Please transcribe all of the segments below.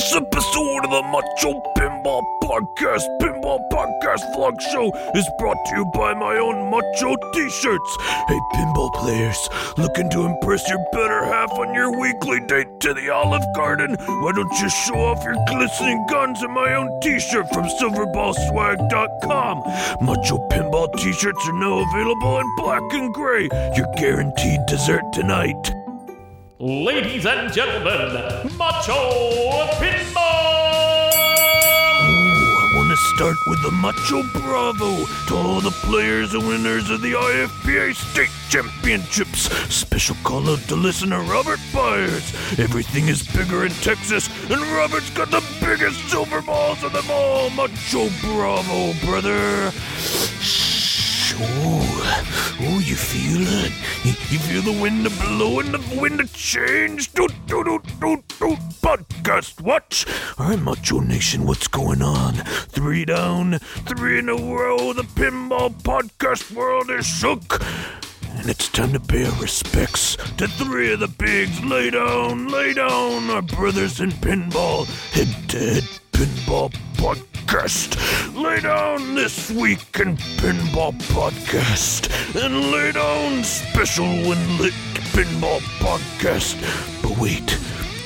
This episode of the Macho Pinball Podcast, Pinball Podcast Vlog Show, is brought to you by my own Macho t shirts. Hey, pinball players, looking to impress your better half on your weekly date to the Olive Garden? Why don't you show off your glistening guns in my own t shirt from silverballswag.com? Macho Pinball t shirts are now available in black and gray. Your guaranteed dessert tonight. Ladies and gentlemen, Macho Pinball! I want to start with the Macho Bravo to all the players and winners of the IFPA State Championships. Special call out to listener Robert Byers. Everything is bigger in Texas, and Robert's got the biggest silver balls of them all. Macho Bravo, brother. Oh, oh, you feel it? You, feel the wind blowing, the wind a change? Doot, doot, doot, doot, doot. Podcast watch. Right, Macho Nation, what's going on? Three down, three in a row. The pinball podcast world is shook. And it's time to pay our respects to three of the bigs. Lay down, lay down, our brothers in pinball. Head to head pinball podcast. Lay down this week in pinball podcast. And lay down special when lit pinball podcast. But wait.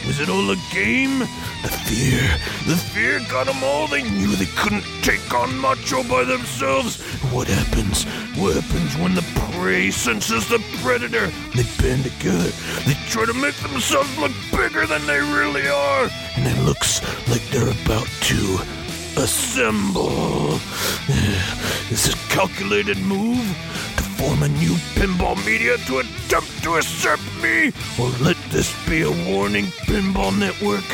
Was it all a game? The fear. The fear got them all. They knew they couldn't take on Macho by themselves. What happens? What happens when the prey senses the predator? They band together. They try to make themselves look bigger than they really are. And it looks like they're about to assemble. Is it a calculated move? to form a new pinball media to attempt to usurp me? Or let this be a warning, Pinball Network?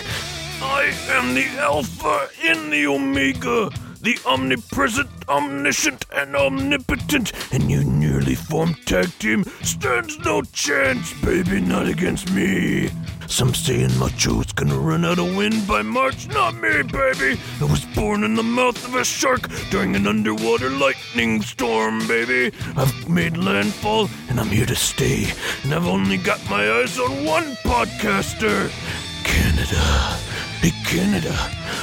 I am the Alpha in the Omega, the omnipresent, omniscient, and omnipotent, and your newly formed tag team stands no chance, baby, not against me. Some saying Macho's gonna run out of wind by March. Not me, baby. I was born in the mouth of a shark during an underwater lightning storm, baby. I've made landfall and I'm here to stay. And I've only got my eyes on one podcaster Canada. Hey, Canada.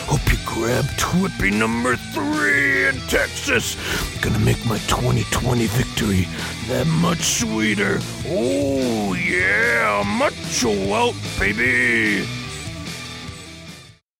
Hope you grabbed Whippy number three in Texas. Gonna make my 2020 victory that much sweeter. Oh, yeah. Macho out, baby.